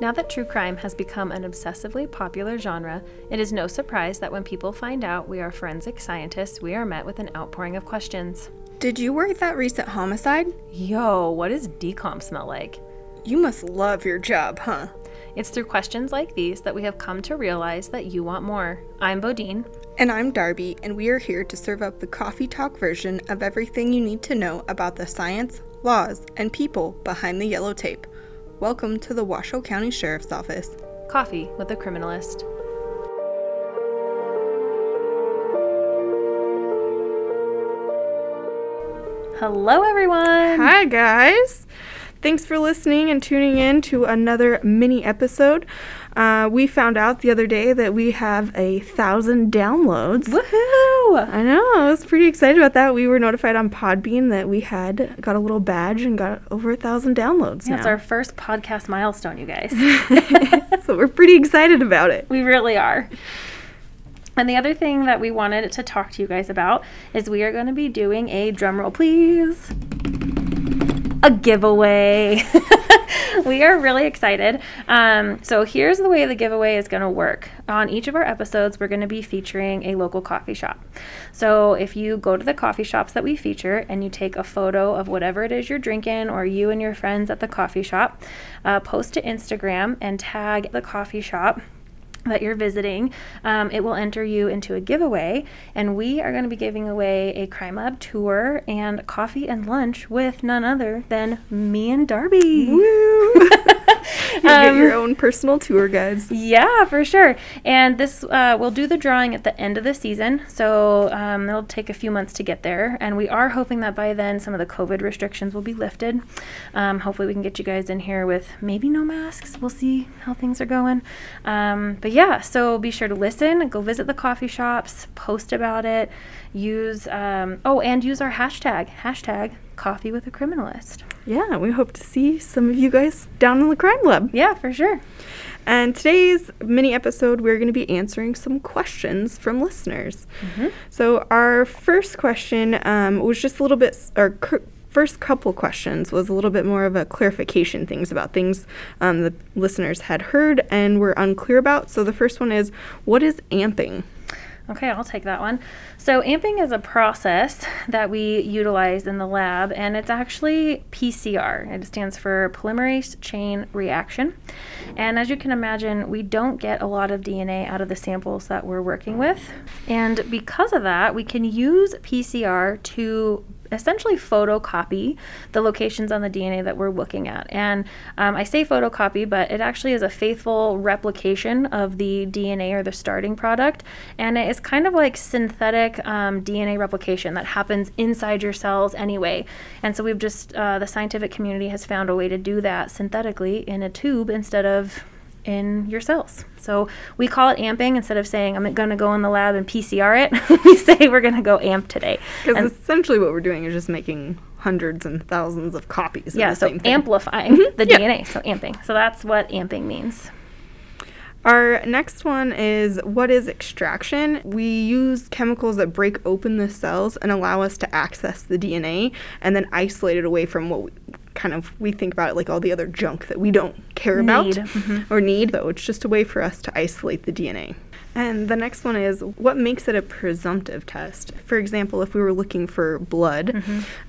Now that true crime has become an obsessively popular genre, it is no surprise that when people find out we are forensic scientists, we are met with an outpouring of questions. Did you work that recent homicide? Yo, what does decomp smell like? You must love your job, huh? It's through questions like these that we have come to realize that you want more. I'm Bodine. And I'm Darby, and we are here to serve up the coffee talk version of everything you need to know about the science, laws, and people behind the yellow tape. Welcome to the Washoe County Sheriff's Office. Coffee with a Criminalist. Hello, everyone. Hi, guys. Thanks for listening and tuning in to another mini episode. Uh, we found out the other day that we have a thousand downloads. Woohoo! I know. I was pretty excited about that. We were notified on Podbean that we had got a little badge and got over a thousand downloads. Yeah, it's our first podcast milestone, you guys. so we're pretty excited about it. we really are. And the other thing that we wanted to talk to you guys about is we are going to be doing a drum roll, please. A giveaway. we are really excited. Um, so here's the way the giveaway is going to work. On each of our episodes, we're going to be featuring a local coffee shop. So if you go to the coffee shops that we feature and you take a photo of whatever it is you're drinking or you and your friends at the coffee shop, uh, post to Instagram and tag the coffee shop that you're visiting, um, it will enter you into a giveaway. And we are going to be giving away a Crime Lab tour and coffee and lunch with none other than me and Darby. Woo! you get Um, your own personal tour guides. Yeah, for sure. And this, uh, we'll do the drawing at the end of the season. So um, it'll take a few months to get there. And we are hoping that by then some of the COVID restrictions will be lifted. Um, hopefully, we can get you guys in here with maybe no masks. We'll see how things are going. Um, but yeah, so be sure to listen, go visit the coffee shops, post about it, use, um, oh, and use our hashtag, hashtag coffee with a criminalist. Yeah, we hope to see some of you guys down in the crime lab. Yeah, for sure. And today's mini episode, we're going to be answering some questions from listeners. So, our first question um, was just a little bit, our cr- first couple questions was a little bit more of a clarification things about things um, the listeners had heard and were unclear about. So, the first one is what is amping? Okay, I'll take that one. So, amping is a process that we utilize in the lab, and it's actually PCR. It stands for polymerase chain reaction. And as you can imagine, we don't get a lot of DNA out of the samples that we're working with. And because of that, we can use PCR to essentially photocopy the locations on the DNA that we're looking at. And um, I say photocopy, but it actually is a faithful replication of the DNA or the starting product. And it's kind of like synthetic um, DNA replication that happens inside your cells anyway. And so we've just, uh, the scientific community has found a way to do that synthetically in a tube instead of in your cells. So we call it amping instead of saying I'm going to go in the lab and PCR it. we say we're going to go amp today. Because essentially what we're doing is just making hundreds and thousands of copies yeah, of the so same thing. amplifying mm-hmm. the Yeah. DNA, so amping. So that's what amping means. Our next one is what is extraction? We use chemicals that break open the cells and allow us to access the DNA and then isolate it away from what we kind of we think about it like all the other junk that we don't care about Need. Mhm. or need. So it's just a way for us to isolate the DNA. And the next one is what makes it a presumptive test? For example, if we were looking for blood,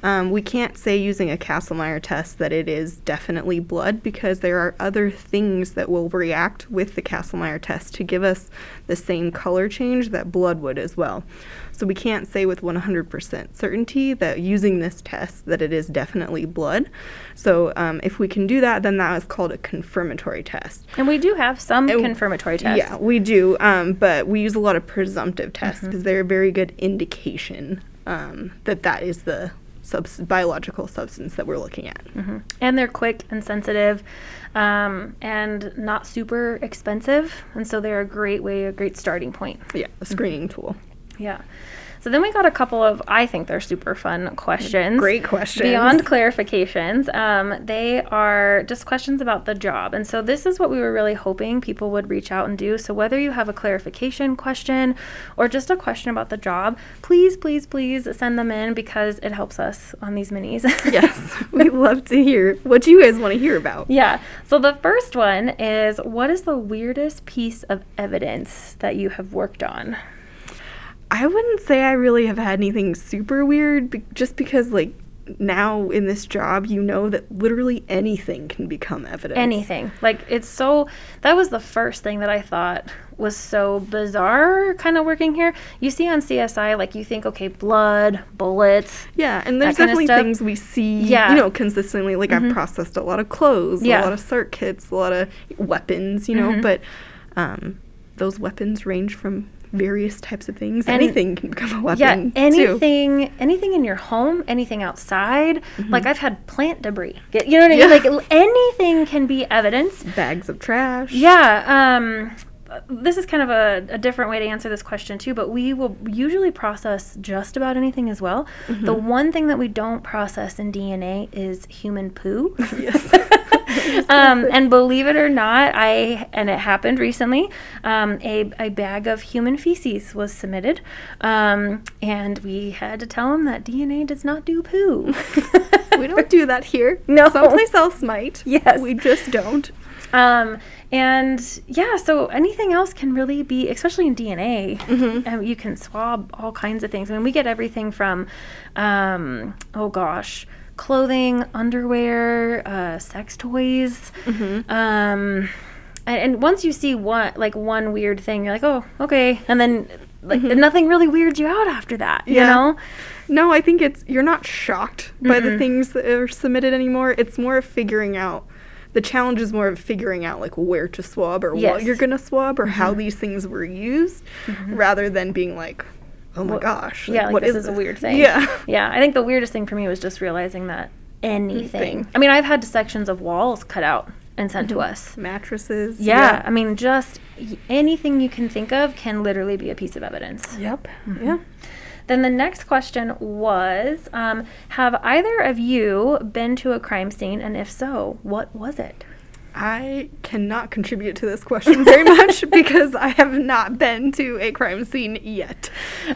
um, we can't say using a Kastle-Meyer test that it is definitely blood because there are other things that will react with the Kastle-Meyer test to give us the same color change that blood would as well. So we can't say with 100% certainty that using this test that it is definitely blood. So um, if we can do that, then that is called a confirmatory test. And we do have some And- confirmatory tests. Yeah, we do, um, but we use a lot of presumptive tests Mm-hmm. because they're a very good indication um, that that is the subs- biological substance that we're looking at. Mhm. And they're quick and sensitive um, and not super expensive. And so they're a great way, a great starting point. Yeah, a screening tool. Yeah. So then we got a couple of, I think they're super fun questions. Great questions. Beyond clarifications, um, they are just questions about the job. And so this is what we were really hoping people would reach out and do. So whether you have a clarification question or just a question about the job, please, please, please send them in because it helps us on these minis. yes, we love to hear what you guys want to hear about. Yeah. So the first one is what is the weirdest piece of evidence that you have worked on? I wouldn't say I really have had anything super weird, be- just because like now in this job, you know that literally anything can become evidence. Anything. Like it's so that was the first thing that I thought was so bizarre kind of working here. You see on CSI like you think okay, blood, bullets. Yeah, and there's definitely things we see, Yeah. Mm-hmm. you know, consistently. Like I've processed a lot of clothes, Yeah. a lot of cert kits, a lot of weapons, you know, Mhm. but um, those weapons range from various types of things. And- Anything can become a weapon. Yeah, too. anything anything in your home, anything outside. Like I've had plant debris. You know what I mean? Yeah. Like anything can be evidence. Bags of trash. Yeah. Um, this is kind of a, a different way to answer this question too, but we will usually process just about anything as well. The one thing that we don't process in DNA is human poo. Yes. um, and believe it or not, I and it happened recently. Um, a, a bag of human feces was submitted, um, and we had to tell them that DNA does not do poo. we don't do that here. No. Someplace else might. Yes. We just don't. Um, and yeah, so anything else can really be, especially in DNA, um, you can swab all kinds of things. I mean, we get everything from, um, oh gosh, clothing, underwear, uh, sex toys. Um, and, and once you see one, like one weird thing, you're like, oh, okay. And then like nothing really weirds you out after that, you know? No, I think it's you're not shocked by the Mm-mm. things that are submitted anymore. It's more of figuring out the challenge is more of figuring out like where to swab or Yes. Mm-hmm. what you're gonna swab or how these things were used rather than being like, oh my What- gosh. yeah, like, what this is a weird thing. Yeah. Yeah, I think the weirdest thing for me was just realizing that anything. Anything. I mean, I've had sections of walls cut out and sent to us. Mattresses. Yeah, I mean, just anything you can think of can literally be a piece of evidence. Yep. Mm-hmm. Yeah. Then the next question was um, Have either of you been to a crime scene? And if so, what was it? I cannot contribute to this question very much because I have not been to a crime scene yet.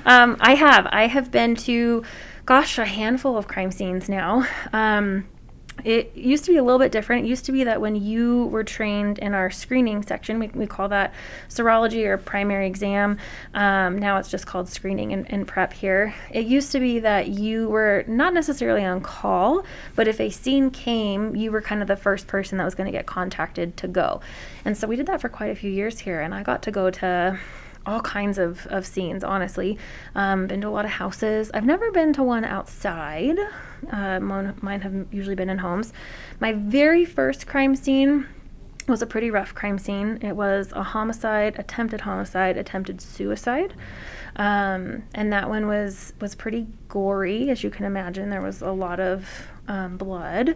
Um, I have. I have been to, gosh, a handful of crime scenes now. Um, it used to be a little bit different. It used to be that when you were trained in our screening section, we, we call that serology or primary exam. Um, now it's just called screening and, and prep here. It used to be that you were not necessarily on call, but if a scene came, you were kind of the first person that was going to get contacted to go. And so we did that for quite a few years here, and I got to go to all kinds of, of scenes, honestly. Um, been to a lot of houses. I've never been to one outside. Uh, mine have usually been in homes. My very first crime scene was a pretty rough crime scene. It was a homicide, attempted homicide, attempted suicide. Um, and that one was was pretty gory, as you can imagine. There was a lot of um, blood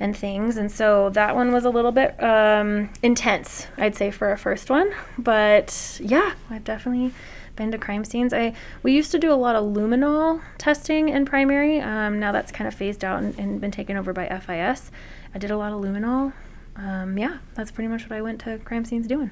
and things, and so that one was a little bit um, intense, I'd say, for a first one. But yeah, I've definitely been to crime scenes. I we used to do a lot of luminol testing in primary. Um, now that's kind of phased out and, and been taken over by FIS. I did a lot of luminol. Um, yeah, that's pretty much what I went to crime scenes doing.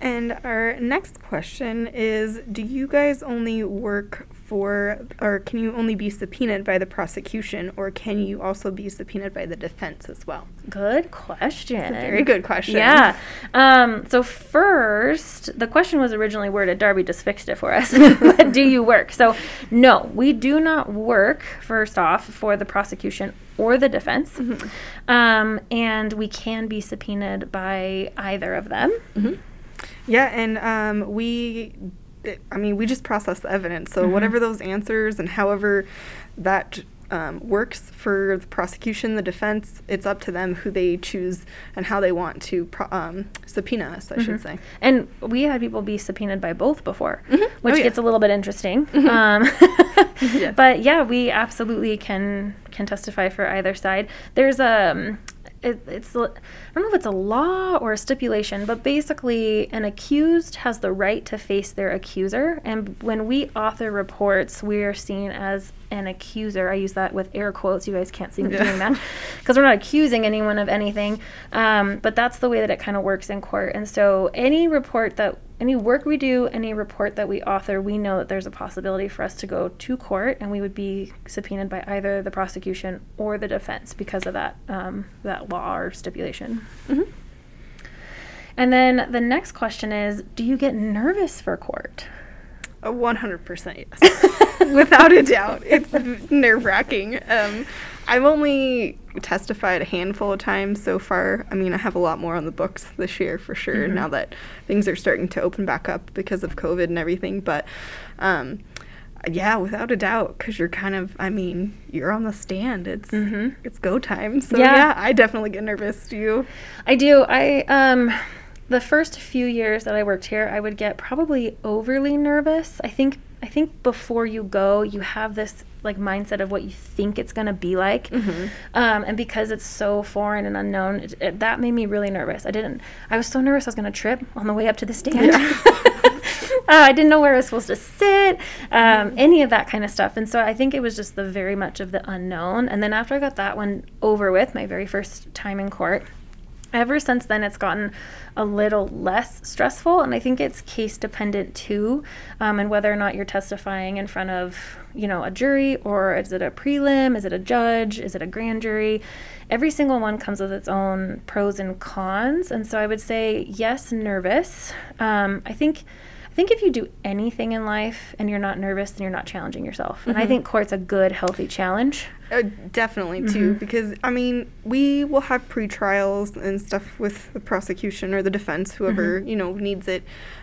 And our next question is Do you guys only work for, or can you only be subpoenaed by the prosecution, or can you also be subpoenaed by the defense as well? Good question. Very good question. Yeah. Um, so first, the question was originally worded. Darby just fixed it for us. do you work? So no, we do not work. First off, for the prosecution or the defense, Mm-hmm. um, and we can be subpoenaed by either of them. Yeah, and um, we, I mean, we just process the evidence. So whatever those answers and however that um, works for the prosecution, the defense, it's up to them who they choose and how they want to pro- um, subpoena us, I should say. And we had people be subpoenaed by both before, Mhm. which Oh, yeah. gets a little bit interesting. Um, Yes. But yeah, we absolutely can can testify for either side. There's a it, it's I don't know if it's a law or a stipulation, but basically an accused has the right to face their accuser, and when we author reports, we are seen as an accuser. I use that with air quotes. You guys can't see me Yeah. doing that because we're not accusing anyone of anything. Um, but that's the way that it kind of works in court. And so any report that any work we do, any report that we author, we know that there's a possibility for us to go to court, and we would be subpoenaed by either the prosecution or the defense because of that um, that law or stipulation. Mhm. And then the next question is, do you get nervous for court? A 100% yes. Without a doubt. It's nerve wracking. Um, I've only testified a handful of times so far. I mean, I have a lot more on the books this year for sure Mhm. now that things are starting to open back up because of COVID and everything. But um, yeah, without a doubt, because you're kind of, I mean, you're on the stand. It's Mhm. it's go time. So Yeah. yeah. I definitely get nervous. Do you? I do. I um the first few years that I worked here, I would get probably overly nervous. I think I think before you go, you have this like mindset of what you think it's going to be like. Mhm. Um, and because it's so foreign and unknown, it, it, that made me really nervous. I didn't I was so nervous I was going to trip on the way up to the stand. Uh, I didn't know where I was supposed to sit, um, any of that kind of stuff. And so I think it was just the very much of the unknown. And then after I got that one over with, my very first time in court, ever since then it's gotten a little less stressful and i think it's case dependent too um, and whether or not you're testifying in front of you know a jury or is it a prelim is it a judge is it a grand jury? Every single one comes with its own pros and cons and so i would say yes nervous. Um, i think think if you do anything in life and you're not nervous, then you're not challenging yourself. And I Mhm. think court's a good, healthy challenge. Uh, definitely too, Mhm. because I mean, we will have pre-trials and stuff with the prosecution or the defense, whoever Mhm. you know needs it.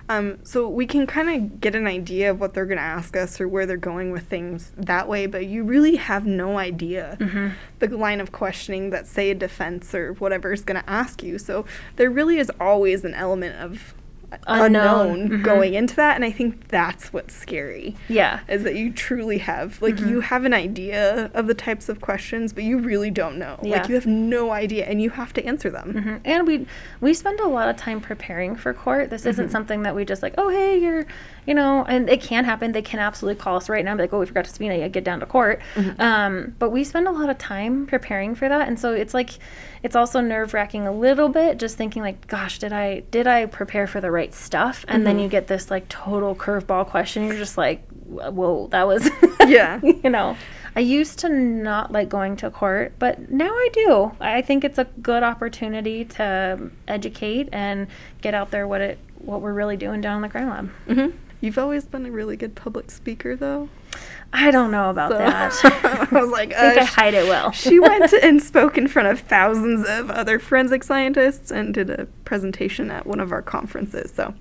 Um, so we can kind of get an idea of what they're going to ask us or where they're going with things that way. But you really have no idea Mm-hmm. the line of questioning that, say, a defense or whatever is going to ask you. So there really is always an element of Unknown. unknown, Mhm. going into that, and I think that's what's scary Yeah. is that you truly have like Mhm. you have an idea of the types of questions but you really don't know Yeah. like you have no idea and you have to answer them hmm And we we spend a lot of time preparing for court. This isn't Mhm. something that we just like, oh hey, you're, you know, and it can happen. They can absolutely call us right now and be like, oh, we forgot to subpoena you. Get down to court. Mhm. Um, but we spend a lot of time preparing for that, and so it's like, it's also nerve wracking a little bit, just thinking like, gosh, did I did I prepare for the right stuff? And then Mhm. you get this like total curveball question. You're just like, whoa, that was Yeah. you know. I used to not like going to court, but now I do. I think it's a good opportunity to educate and get out there what it what we're really doing down in the crime lab. hmm you've always been a really good public speaker though I don't know about So- that. I was like, I think uh, I hide it well. she went and spoke in front of thousands of other forensic scientists and did a presentation at one of our conferences so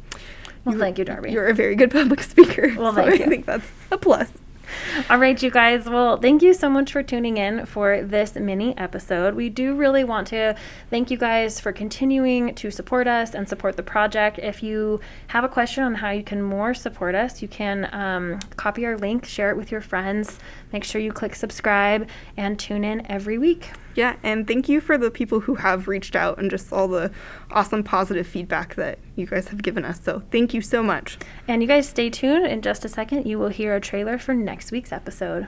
Well, thank you, Darby. you're a very good public speaker Well, so thank i you. think that's a plus All right, you guys. Well, thank you so much for tuning in for this mini episode. We do really want to thank you guys for continuing to support us and support the project. If you have a question on how you can more support us, you can um, copy our link, share it with your friends. Make sure you click subscribe and tune in every week. Yeah, and thank you for the people who have reached out and just all the awesome positive feedback that you guys have given us. So thank you so much. And you guys stay tuned. In just a second, you will hear a trailer for next week's episode.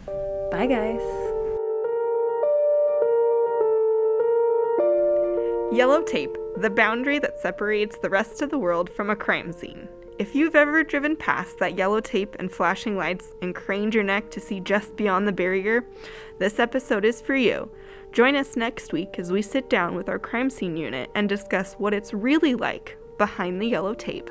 Bye, guys. Yellow tape, the boundary that separates the rest of the world from a crime scene. If you've ever driven past that yellow tape and flashing lights and craned your neck to see just beyond the barrier, this episode is for you. Join us next week as we sit down with our crime scene unit and discuss what it's really like behind the yellow tape.